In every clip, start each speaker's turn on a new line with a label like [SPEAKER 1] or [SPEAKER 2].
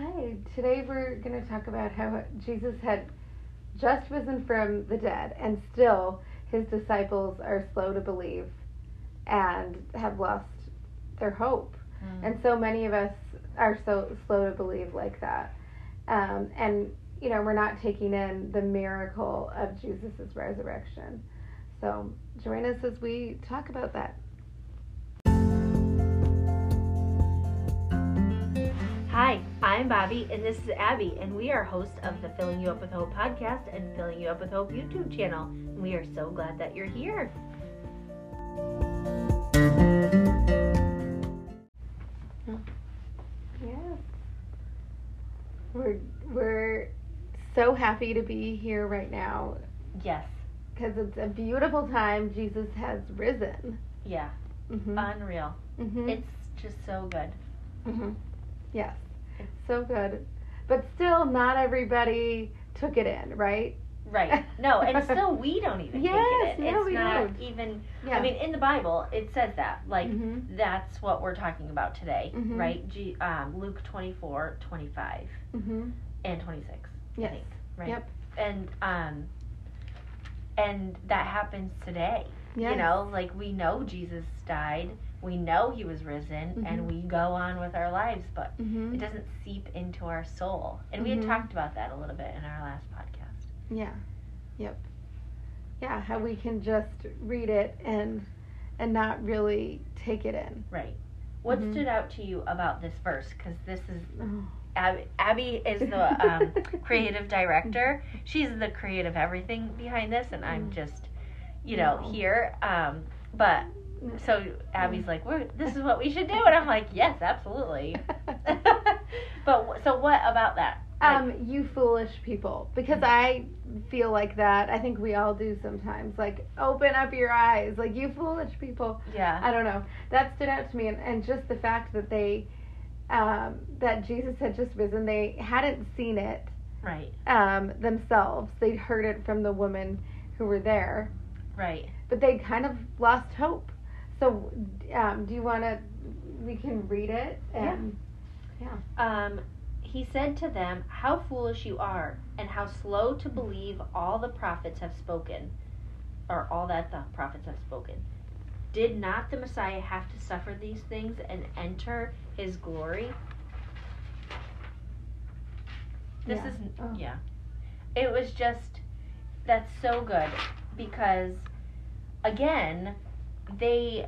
[SPEAKER 1] Hi, today we're going to talk about how Jesus had just risen from the dead and still his disciples are slow to believe and have lost their hope.
[SPEAKER 2] Mm.
[SPEAKER 1] And so many of us are so slow to believe like that. Um, and, you know, we're not taking in the miracle of Jesus' resurrection. So join us as we talk about that.
[SPEAKER 2] Hi, I'm Bobby, and this is Abby, and we are hosts of the Filling You Up with Hope podcast and Filling You Up with Hope YouTube channel. And we are so glad that you're here.
[SPEAKER 1] Yeah, We're, we're so happy to be here right now
[SPEAKER 2] Yes,
[SPEAKER 1] because it's a beautiful time. Jesus has risen.
[SPEAKER 2] yeah,
[SPEAKER 1] Mm-hmm.
[SPEAKER 2] unreal.
[SPEAKER 1] mm-hmm.
[SPEAKER 2] It's just so good.
[SPEAKER 1] hmm Yes, so good. But still, not everybody took it in, right?
[SPEAKER 2] Right. No, and still we don't even
[SPEAKER 1] Yes,
[SPEAKER 2] take it in.
[SPEAKER 1] no,
[SPEAKER 2] it's
[SPEAKER 1] we
[SPEAKER 2] not
[SPEAKER 1] don't.
[SPEAKER 2] even
[SPEAKER 1] Yeah.
[SPEAKER 2] I mean in the Bible it says that. Like
[SPEAKER 1] Mhm.
[SPEAKER 2] that's what we're talking about today,
[SPEAKER 1] Mhm.
[SPEAKER 2] right? G, um, Luke 24, 25
[SPEAKER 1] Mhm.
[SPEAKER 2] and 26. I
[SPEAKER 1] Yes.
[SPEAKER 2] think, right?
[SPEAKER 1] Yep.
[SPEAKER 2] And um and that happens today.
[SPEAKER 1] Yes.
[SPEAKER 2] You know, like we know Jesus died, we know he was risen
[SPEAKER 1] Mhm.
[SPEAKER 2] and we go on with our lives, but
[SPEAKER 1] Mhm.
[SPEAKER 2] it doesn't seep into our soul. And we had
[SPEAKER 1] Mhm.
[SPEAKER 2] talked about that a little bit in our last podcast.
[SPEAKER 1] Yeah. Yep. Yeah, how we can just read it and and not really take it in.
[SPEAKER 2] Right. What
[SPEAKER 1] Mhm.
[SPEAKER 2] stood out to you about this verse? Because this is
[SPEAKER 1] Oh.
[SPEAKER 2] Abby, Abby is the um, creative director. She's the creative everything behind this, and I'm
[SPEAKER 1] Mm.
[SPEAKER 2] just, you know,
[SPEAKER 1] No.
[SPEAKER 2] here. Um, but so Abby's like, We're, "This is what we should do," and I'm like, "Yes, absolutely." but so what about that? Like,
[SPEAKER 1] Um, you foolish people. Because I feel like that. I think we all do sometimes. Like, open up your eyes. Like, you foolish people.
[SPEAKER 2] yeah,
[SPEAKER 1] I don't know. That stood out to me. And, and just the fact that they, um, that Jesus had just risen, they hadn't seen it
[SPEAKER 2] right,
[SPEAKER 1] um, themselves. They'd heard it from the women who were there.
[SPEAKER 2] right.
[SPEAKER 1] But they kind of lost hope. So, um, do you want to, we can read it? And,
[SPEAKER 2] Um, he said to them, How foolish you are, and how slow to believe all the prophets have spoken, or all that the prophets have spoken. Did not the Messiah have to suffer these things and enter his glory? This
[SPEAKER 1] Yeah.
[SPEAKER 2] is,
[SPEAKER 1] Oh.
[SPEAKER 2] yeah. It was just, that's so good because, again, they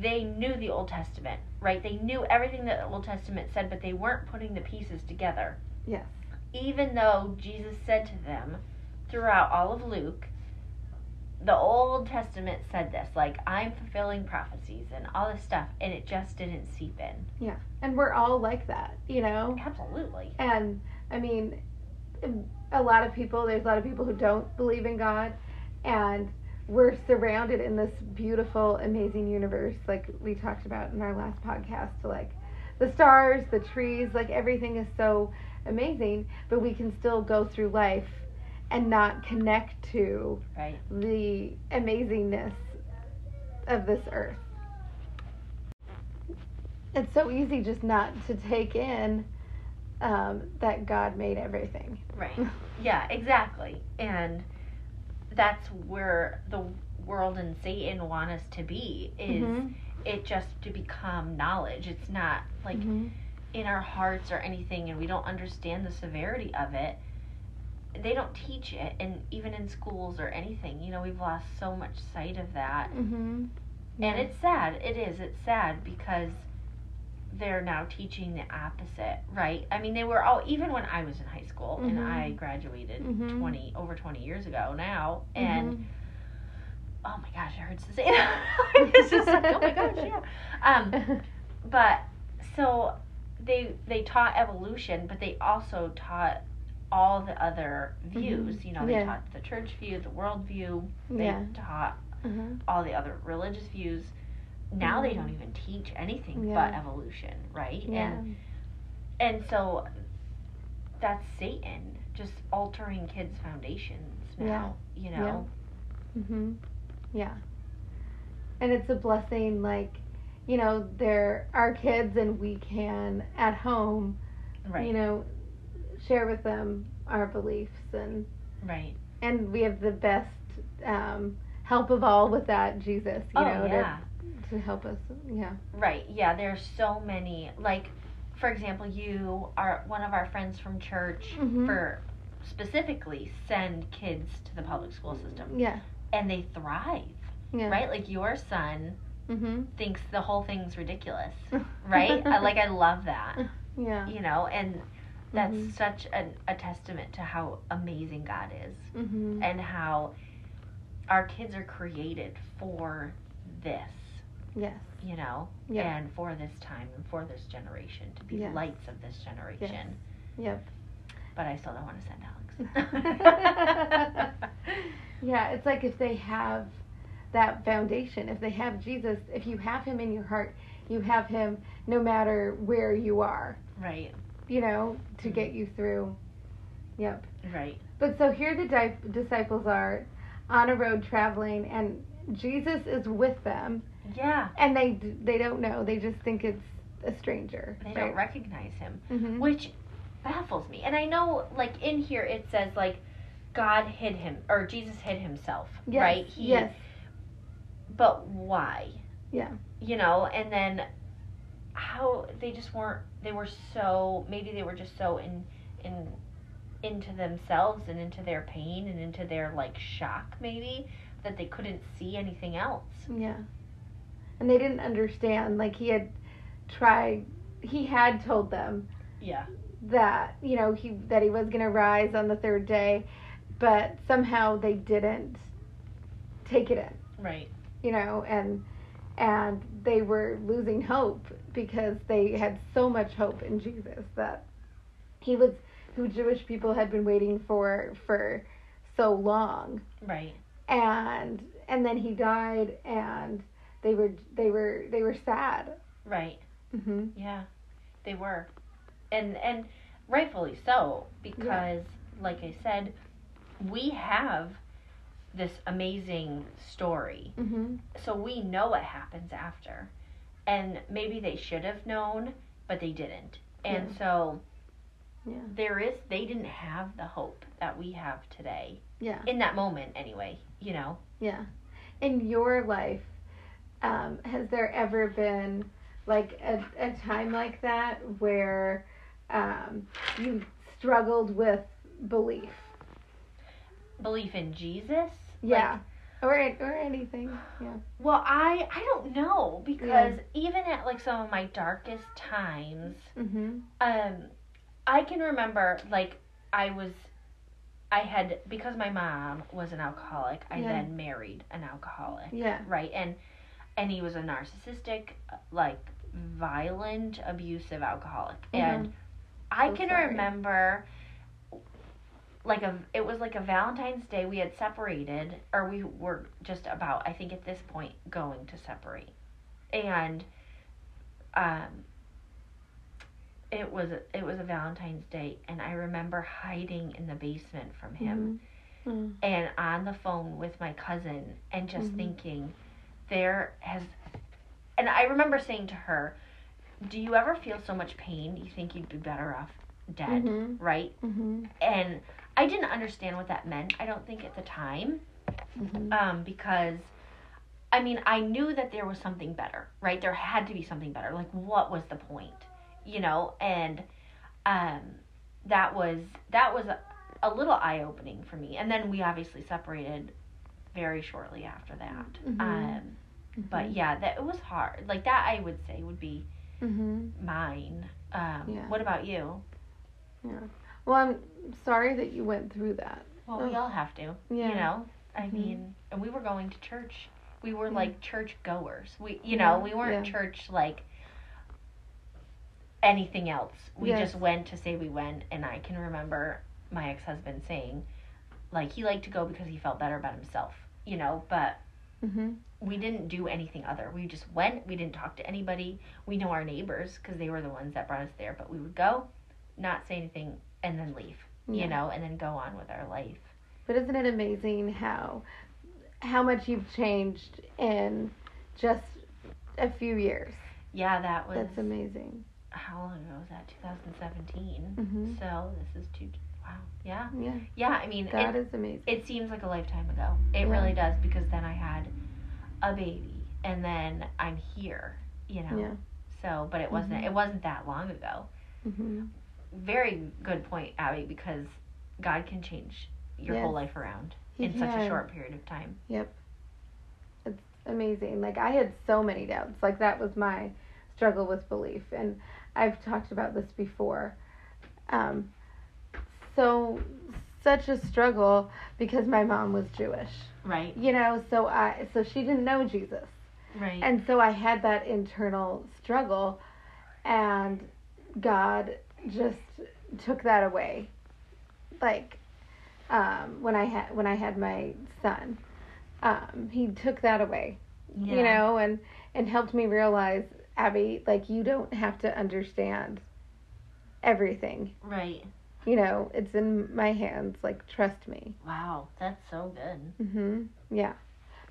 [SPEAKER 2] they knew the Old Testament, right? They knew everything that the Old Testament said, but they weren't putting the pieces together.
[SPEAKER 1] Yes.
[SPEAKER 2] Even though Jesus said to them throughout all of Luke, the Old Testament said this, like, I'm fulfilling prophecies and all this stuff, and it just didn't seep in.
[SPEAKER 1] Yeah, and we're all like that, you know?
[SPEAKER 2] Absolutely.
[SPEAKER 1] And I mean, a lot of people, there's a lot of people who don't believe in God, and we're surrounded in this beautiful, amazing universe, like we talked about in our last podcast. To like the stars, the trees, like everything is so amazing, but we can still go through life and not connect to
[SPEAKER 2] Right.
[SPEAKER 1] the amazingness of this earth. It's so easy just not to take in um, that God made everything.
[SPEAKER 2] Right. Yeah, exactly. And that's where the world and Satan want us to be is
[SPEAKER 1] Mhm.
[SPEAKER 2] it just to become knowledge. It's not like
[SPEAKER 1] Mhm.
[SPEAKER 2] in our hearts or anything and we don't understand the severity of it. They don't teach it and even in schools or anything. You know, we've lost so much sight of that.
[SPEAKER 1] Mhm.
[SPEAKER 2] And it's sad. It is. It's sad because they're now teaching the opposite, right? I mean, they were all even when I was in high school and
[SPEAKER 1] Mhm.
[SPEAKER 2] I graduated
[SPEAKER 1] Mhm.
[SPEAKER 2] 20 over 20 years ago now and
[SPEAKER 1] Mhm.
[SPEAKER 2] oh my gosh, it hurts to say that. it's just like, oh my gosh, yeah. Um, but so they they taught evolution, but they also taught all the other views.
[SPEAKER 1] Mhm.
[SPEAKER 2] You know, they
[SPEAKER 1] Yeah.
[SPEAKER 2] taught the church view, the world view. They
[SPEAKER 1] yeah.
[SPEAKER 2] taught
[SPEAKER 1] Uh-huh.
[SPEAKER 2] all the other religious views. Now they
[SPEAKER 1] Mhm.
[SPEAKER 2] don't even teach anything
[SPEAKER 1] Yeah.
[SPEAKER 2] but evolution, right?
[SPEAKER 1] Yeah.
[SPEAKER 2] And and so that's Satan just altering kids' foundations now. yeah. You know.
[SPEAKER 1] Mhm. Yeah. And it's a blessing like, you know, there are kids and we can at home
[SPEAKER 2] Right.
[SPEAKER 1] You know, share with them our beliefs and
[SPEAKER 2] right.
[SPEAKER 1] and we have the best um, help of all with that Jesus. You
[SPEAKER 2] oh
[SPEAKER 1] know,
[SPEAKER 2] yeah.
[SPEAKER 1] to to help us. Yeah.
[SPEAKER 2] Right. Yeah. There are so many. Like, for example, you are one of our friends from church.
[SPEAKER 1] Mhm.
[SPEAKER 2] For specifically send kids to the public school system,
[SPEAKER 1] Yeah.
[SPEAKER 2] and they thrive.
[SPEAKER 1] Yeah.
[SPEAKER 2] Right. Like your son
[SPEAKER 1] Mhm.
[SPEAKER 2] thinks the whole thing's ridiculous. Right. I, like I love that.
[SPEAKER 1] Yeah.
[SPEAKER 2] You know, and that's
[SPEAKER 1] Mhm.
[SPEAKER 2] such an, a testament to how amazing God is.
[SPEAKER 1] Mhm.
[SPEAKER 2] and how our kids are created for this,
[SPEAKER 1] Yes.
[SPEAKER 2] you know,
[SPEAKER 1] Yeah.
[SPEAKER 2] and for this time and for this generation to be
[SPEAKER 1] Yes.
[SPEAKER 2] lights of this generation.
[SPEAKER 1] Yep.
[SPEAKER 2] But I still don't want to send Alex.
[SPEAKER 1] Yeah, it's like if they have that foundation, if they have Jesus, if you have him in your heart, you have him no matter where you are,
[SPEAKER 2] right,
[SPEAKER 1] you know, to
[SPEAKER 2] Mhm.
[SPEAKER 1] get you through. Yep.
[SPEAKER 2] right,
[SPEAKER 1] But so here the di- disciples are on a road traveling and Jesus is with them
[SPEAKER 2] yeah.
[SPEAKER 1] and they they don't know. They just think it's a stranger.
[SPEAKER 2] They
[SPEAKER 1] right?
[SPEAKER 2] don't recognize him,
[SPEAKER 1] Mhm.
[SPEAKER 2] which baffles me. And I know, like in here, it says like God hid him or Jesus hid himself,
[SPEAKER 1] yes.
[SPEAKER 2] right? He,
[SPEAKER 1] Yes.
[SPEAKER 2] But why?
[SPEAKER 1] Yeah.
[SPEAKER 2] you know and then how they just weren't they were so maybe they were just so in in into themselves and into their pain and into their like shock maybe that they couldn't see anything else
[SPEAKER 1] Yeah. And they didn't understand. Like he had tried. He had told them
[SPEAKER 2] yeah
[SPEAKER 1] that you know he that he was gonna rise on the third day, but somehow they didn't take it in.
[SPEAKER 2] right
[SPEAKER 1] You know, and and they were losing hope because they had so much hope in Jesus that he was who Jewish people had been waiting for for so long
[SPEAKER 2] right
[SPEAKER 1] and and then he died and they were they were they were sad.
[SPEAKER 2] Right.
[SPEAKER 1] Hmm
[SPEAKER 2] yeah they were. And and rightfully so because like i said we have this amazing story.
[SPEAKER 1] Hmm
[SPEAKER 2] so we know what happens after. And maybe they should have known but they didn't. And so
[SPEAKER 1] yeah.
[SPEAKER 2] there is they didn't have the hope that we have today.
[SPEAKER 1] Yeah.
[SPEAKER 2] In that moment anyway you know?
[SPEAKER 1] Yeah. In your life um has there ever been like a, a time like that where um you struggled with belief?
[SPEAKER 2] Belief in jesus?
[SPEAKER 1] Yeah. Or or anything yeah.
[SPEAKER 2] Well i i don't know because even at like some of my darkest times
[SPEAKER 1] mhm
[SPEAKER 2] um i can remember like i was i had because my mom was an alcoholic i
[SPEAKER 1] Yeah.
[SPEAKER 2] then married an alcoholic
[SPEAKER 1] yeah.
[SPEAKER 2] right? And and he was a narcissistic like violent abusive alcoholic and i
[SPEAKER 1] So
[SPEAKER 2] can
[SPEAKER 1] sorry.
[SPEAKER 2] remember like a it was like a valentine's day we had separated or we were just about i think at this point going to separate and um it was it was a valentine's day and i remember hiding in the basement from him
[SPEAKER 1] Mhm.
[SPEAKER 2] and on the phone with my cousin and just
[SPEAKER 1] Mhm.
[SPEAKER 2] thinking there has and I remember saying to her, "Do you ever feel so much pain you think you'd be better off dead?"
[SPEAKER 1] Mhm.
[SPEAKER 2] Right?
[SPEAKER 1] Mhm.
[SPEAKER 2] And I didn't understand what that meant. I don't think at the time
[SPEAKER 1] Mhm.
[SPEAKER 2] um because I mean, I knew that there was something better, right? There had to be something better. Like what was the point? You know, and um that was that was a, a little eye-opening for me. And then we obviously separated very shortly after that.
[SPEAKER 1] Mhm.
[SPEAKER 2] Um but
[SPEAKER 1] Mhm.
[SPEAKER 2] yeah, that it was hard. Like that I would say would be
[SPEAKER 1] Mhm.
[SPEAKER 2] mine. Um
[SPEAKER 1] Yeah.
[SPEAKER 2] what about you?
[SPEAKER 1] Yeah. Well, I'm sorry that you went through that.
[SPEAKER 2] Well, we
[SPEAKER 1] Oh.
[SPEAKER 2] all have to.
[SPEAKER 1] Yeah.
[SPEAKER 2] You know? I
[SPEAKER 1] Mhm.
[SPEAKER 2] mean, and we were going to church. We were like church goers. We you know, we weren't
[SPEAKER 1] yeah.
[SPEAKER 2] church like anything else. We
[SPEAKER 1] Yes.
[SPEAKER 2] just went to say we went and I can remember my ex-husband saying like he liked to go because he felt better about himself, you know, but
[SPEAKER 1] Mhm.
[SPEAKER 2] we didn't do anything other. We just went. We didn't talk to anybody. We know our neighbors because they were the ones that brought us there. But we would go, not say anything, and then leave.
[SPEAKER 1] Yeah.
[SPEAKER 2] You know, and then go on with our life.
[SPEAKER 1] But isn't it amazing how how much you've changed in just a few years?
[SPEAKER 2] Yeah, that was.
[SPEAKER 1] That's amazing.
[SPEAKER 2] how long ago was that? 2017.
[SPEAKER 1] Mhm.
[SPEAKER 2] So this is two. Wow. Yeah.
[SPEAKER 1] Yeah.
[SPEAKER 2] Yeah. I mean,
[SPEAKER 1] God
[SPEAKER 2] it,
[SPEAKER 1] is amazing.
[SPEAKER 2] it seems like a lifetime ago. It
[SPEAKER 1] Yeah.
[SPEAKER 2] really does because then I had a baby and then I'm here. You know.
[SPEAKER 1] Yeah.
[SPEAKER 2] So, but it wasn't.
[SPEAKER 1] Mhm.
[SPEAKER 2] It wasn't that long ago.
[SPEAKER 1] hmm
[SPEAKER 2] Very good point, Abby, because God can change your
[SPEAKER 1] Yes.
[SPEAKER 2] whole life around
[SPEAKER 1] He
[SPEAKER 2] in such a short period of time. Yep.
[SPEAKER 1] It's amazing. Like I had so many doubts. Like that was my struggle with belief, and I've talked about this before. Um, so such a struggle because my mom was Jewish.
[SPEAKER 2] Right.
[SPEAKER 1] You know, so I so she didn't know Jesus.
[SPEAKER 2] Right.
[SPEAKER 1] And so I had that internal struggle, and God just took that away. Like, um, when I had when I had my son, um, he took that away.
[SPEAKER 2] yeah.
[SPEAKER 1] You know, and and helped me realize, Abby, like you don't have to understand everything.
[SPEAKER 2] Right.
[SPEAKER 1] You know, it's in my hands. Like, trust me.
[SPEAKER 2] Wow. That's so good.
[SPEAKER 1] hmm Yeah.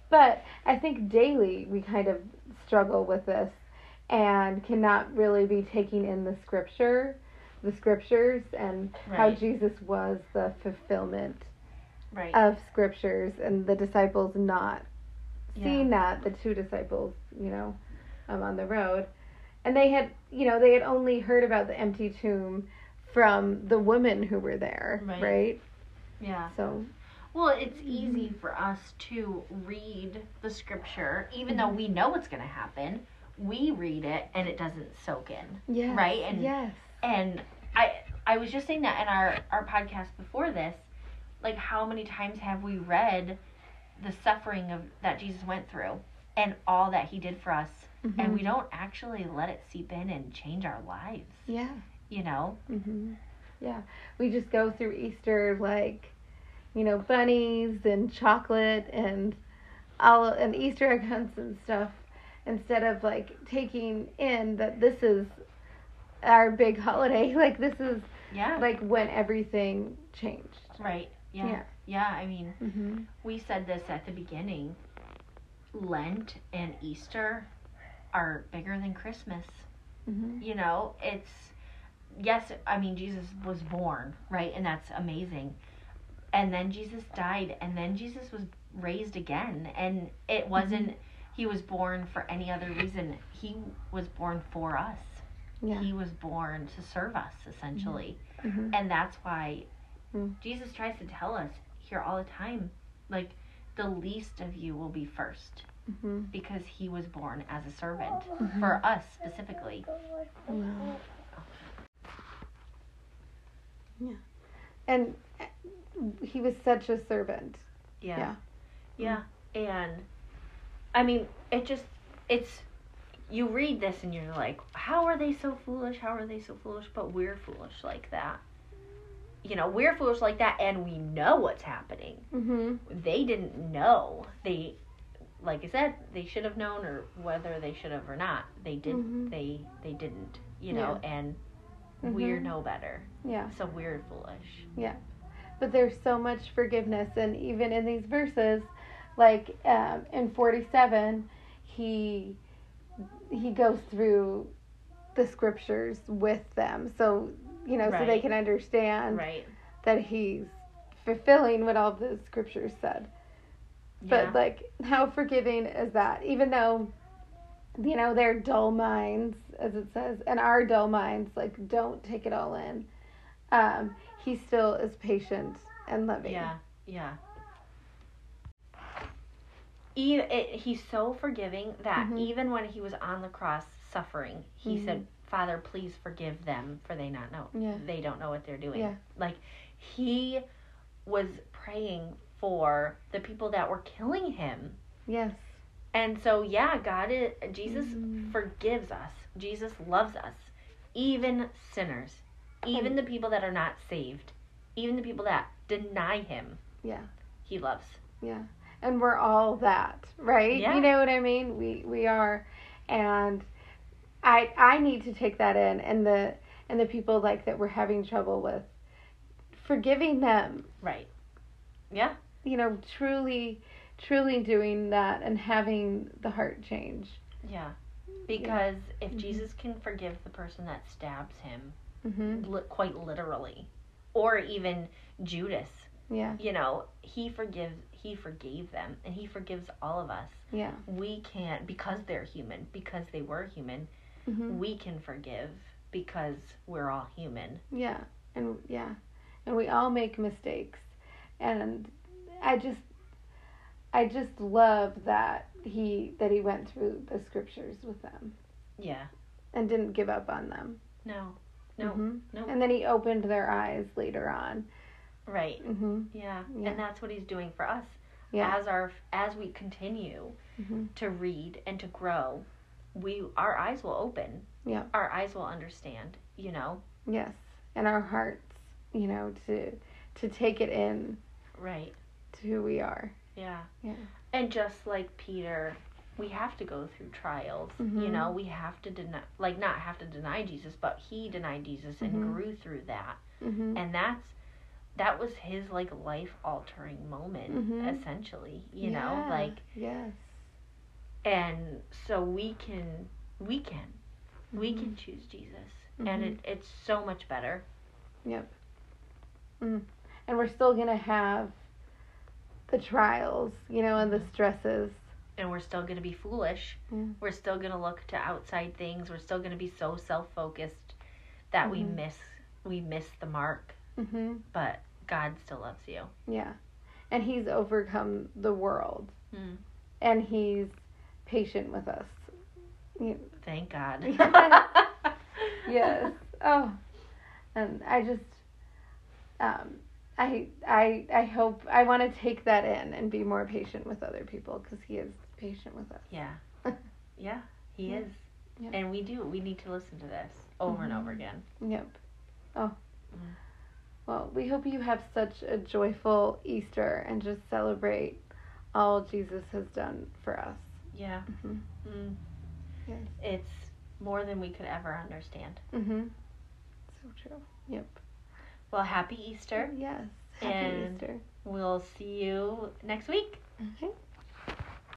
[SPEAKER 1] But I think daily we kind of struggle with this and cannot really be taking in the scripture, the scriptures, and how Jesus was the fulfillment
[SPEAKER 2] Right.
[SPEAKER 1] of scriptures and the disciples not
[SPEAKER 2] Yeah.
[SPEAKER 1] seeing that, the two disciples, you know, um, on the road. And they had, you know, they had only heard about the empty tomb from the women who were there,
[SPEAKER 2] Right.
[SPEAKER 1] right?
[SPEAKER 2] yeah.
[SPEAKER 1] So,
[SPEAKER 2] Well, it's easy for us to read the scripture, even though we know what's going to happen. We read it and it doesn't soak in.
[SPEAKER 1] Yeah.
[SPEAKER 2] Right, and-
[SPEAKER 1] yes.
[SPEAKER 2] And I I was just saying that in our our podcast before this, like how many times have we read the suffering of that Jesus went through and all that he did for us and
[SPEAKER 1] Mhm.
[SPEAKER 2] we don't actually let it seep in and change our lives,
[SPEAKER 1] Yeah.
[SPEAKER 2] You know?
[SPEAKER 1] hmm Yeah, we just go through Easter like, you know, bunnies and chocolate and all and Easter egg hunts and stuff, instead of like taking in that this is our big holiday. Like this is
[SPEAKER 2] Yeah.
[SPEAKER 1] like when everything changed.
[SPEAKER 2] right. Yeah.
[SPEAKER 1] Yeah.
[SPEAKER 2] Yeah, I mean,
[SPEAKER 1] hmm
[SPEAKER 2] we said this at the beginning. Lent and Easter are bigger than Christmas.
[SPEAKER 1] hmm
[SPEAKER 2] You know, it's yes, I mean Jesus was born, right? And that's amazing. And then Jesus died and then Jesus was raised again and it wasn't he was born for any other reason. He was born for us.
[SPEAKER 1] Yeah.
[SPEAKER 2] He was born to serve us essentially.
[SPEAKER 1] hmm
[SPEAKER 2] And that's why
[SPEAKER 1] Mm.
[SPEAKER 2] Jesus tries to tell us here all the time like the least of you will be first
[SPEAKER 1] hmm
[SPEAKER 2] because he was born as a servant for us specifically.
[SPEAKER 1] Wow. Yeah. And uh, he was such a servant.
[SPEAKER 2] Yeah.
[SPEAKER 1] Yeah.
[SPEAKER 2] Yeah. And I mean, it just it's you read this and you're like, how are they so foolish? How are they so foolish? But we're foolish like that. You know, we're foolish like that and we know what's happening.
[SPEAKER 1] hmm
[SPEAKER 2] They didn't know. They like I said, they should have known or whether they should have or not. They didn't
[SPEAKER 1] Mhm.
[SPEAKER 2] they they didn't, you know, and we're
[SPEAKER 1] Mhm.
[SPEAKER 2] no better.
[SPEAKER 1] Yeah.
[SPEAKER 2] So we're foolish. Yeah.
[SPEAKER 1] But there's so much forgiveness, and even in these verses, like um, in 47, he he goes through the scriptures with them, so you know, so they can understand
[SPEAKER 2] Right.
[SPEAKER 1] that he's fulfilling what all the scriptures said.
[SPEAKER 2] Yeah.
[SPEAKER 1] But like, how forgiving is that? Even though, you know, they're dull minds, as it says, and our dull minds like don't take it all in. Um, he still is patient and loving.
[SPEAKER 2] Yeah, yeah. E- it, he's so forgiving that
[SPEAKER 1] Mhm.
[SPEAKER 2] even when he was on the cross suffering, he
[SPEAKER 1] Mhm.
[SPEAKER 2] said, "Father, please forgive them, for they not know
[SPEAKER 1] Yeah.
[SPEAKER 2] they don't know what they're doing."
[SPEAKER 1] Yeah.
[SPEAKER 2] Like he was praying for the people that were killing him.
[SPEAKER 1] Yes.
[SPEAKER 2] And so yeah, God is Jesus
[SPEAKER 1] Mhm.
[SPEAKER 2] forgives us. Jesus loves us. Even sinners. Even the people that are not saved. Even the people that deny him.
[SPEAKER 1] Yeah.
[SPEAKER 2] He loves.
[SPEAKER 1] Yeah. And we're all that, right?
[SPEAKER 2] Yeah.
[SPEAKER 1] You know what I mean? We we are and I I need to take that in and the and the people like that we're having trouble with forgiving them
[SPEAKER 2] Right. Yeah.
[SPEAKER 1] you know, truly, truly doing that and having the heart change.
[SPEAKER 2] Yeah. Because if
[SPEAKER 1] Mhm.
[SPEAKER 2] Jesus can forgive the person that stabs him,
[SPEAKER 1] Mhm.
[SPEAKER 2] li- quite literally, or even Judas,
[SPEAKER 1] Yeah.
[SPEAKER 2] you know, he forgives. He forgave them, and he forgives all of us.
[SPEAKER 1] Yeah.
[SPEAKER 2] We can't because they're human, because they were human.
[SPEAKER 1] Mhm.
[SPEAKER 2] We can forgive because we're all human.
[SPEAKER 1] Yeah. And yeah. And we all make mistakes. And I just I just love that he that he went through the scriptures with them
[SPEAKER 2] Yeah.
[SPEAKER 1] and didn't give up on them.
[SPEAKER 2] No. No.
[SPEAKER 1] Mhm.
[SPEAKER 2] no.
[SPEAKER 1] And then he opened their eyes later on.
[SPEAKER 2] Right.
[SPEAKER 1] Mhm.
[SPEAKER 2] Yeah.
[SPEAKER 1] Yeah.
[SPEAKER 2] And that's what he's doing for us.
[SPEAKER 1] Yeah.
[SPEAKER 2] As our as we continue
[SPEAKER 1] Mhm.
[SPEAKER 2] to read and to grow, we our eyes will open.
[SPEAKER 1] Yeah.
[SPEAKER 2] Our eyes will understand, you know.
[SPEAKER 1] Yes. And our hearts, you know, to to take it in
[SPEAKER 2] Right.
[SPEAKER 1] to who we are.
[SPEAKER 2] Yeah.
[SPEAKER 1] Yeah.
[SPEAKER 2] And just like Peter, we have to go through trials. You
[SPEAKER 1] Mhm.
[SPEAKER 2] know, we have to deny like not have to deny Jesus, but he denied Jesus and
[SPEAKER 1] Mhm.
[SPEAKER 2] grew through that.
[SPEAKER 1] Mhm.
[SPEAKER 2] And that's that was his like life altering moment
[SPEAKER 1] Mhm.
[SPEAKER 2] essentially, you know, like
[SPEAKER 1] Yes.
[SPEAKER 2] and so we can we can we can choose Jesus. And
[SPEAKER 1] Mhm.
[SPEAKER 2] it, it's so much better.
[SPEAKER 1] Yep. Mm. And we're still gonna have the trials, you know, and the
[SPEAKER 2] Mhm.
[SPEAKER 1] stresses.
[SPEAKER 2] And we're still going to be foolish.
[SPEAKER 1] Mm.
[SPEAKER 2] We're still going to look to outside things. We're still going to be so self-focused that we
[SPEAKER 1] Mhm.
[SPEAKER 2] miss we miss the mark,
[SPEAKER 1] Mhm.
[SPEAKER 2] but God still loves you.
[SPEAKER 1] Yeah. And he's overcome the world,
[SPEAKER 2] Mm.
[SPEAKER 1] and he's patient with us.
[SPEAKER 2] Thank God.
[SPEAKER 1] yes. Oh. And I just um I I I hope I want to take that in and be more patient with other people because he is patient with us.
[SPEAKER 2] Yeah. Yeah, he
[SPEAKER 1] Yeah.
[SPEAKER 2] is.
[SPEAKER 1] Yeah.
[SPEAKER 2] And we do. We need to listen to this over and over
[SPEAKER 1] Mhm.
[SPEAKER 2] again.
[SPEAKER 1] Yep. Oh.
[SPEAKER 2] Mm.
[SPEAKER 1] Well, we hope you have such a joyful Easter and just celebrate all Jesus has done for us.
[SPEAKER 2] Yeah.
[SPEAKER 1] Mhm.
[SPEAKER 2] Mm.
[SPEAKER 1] Yes.
[SPEAKER 2] It's more than we could ever understand.
[SPEAKER 1] Mhm. So true. Yep.
[SPEAKER 2] Well, happy Easter.
[SPEAKER 1] Yes. Happy
[SPEAKER 2] And-
[SPEAKER 1] Easter.
[SPEAKER 2] We'll see you next week.
[SPEAKER 1] Okay.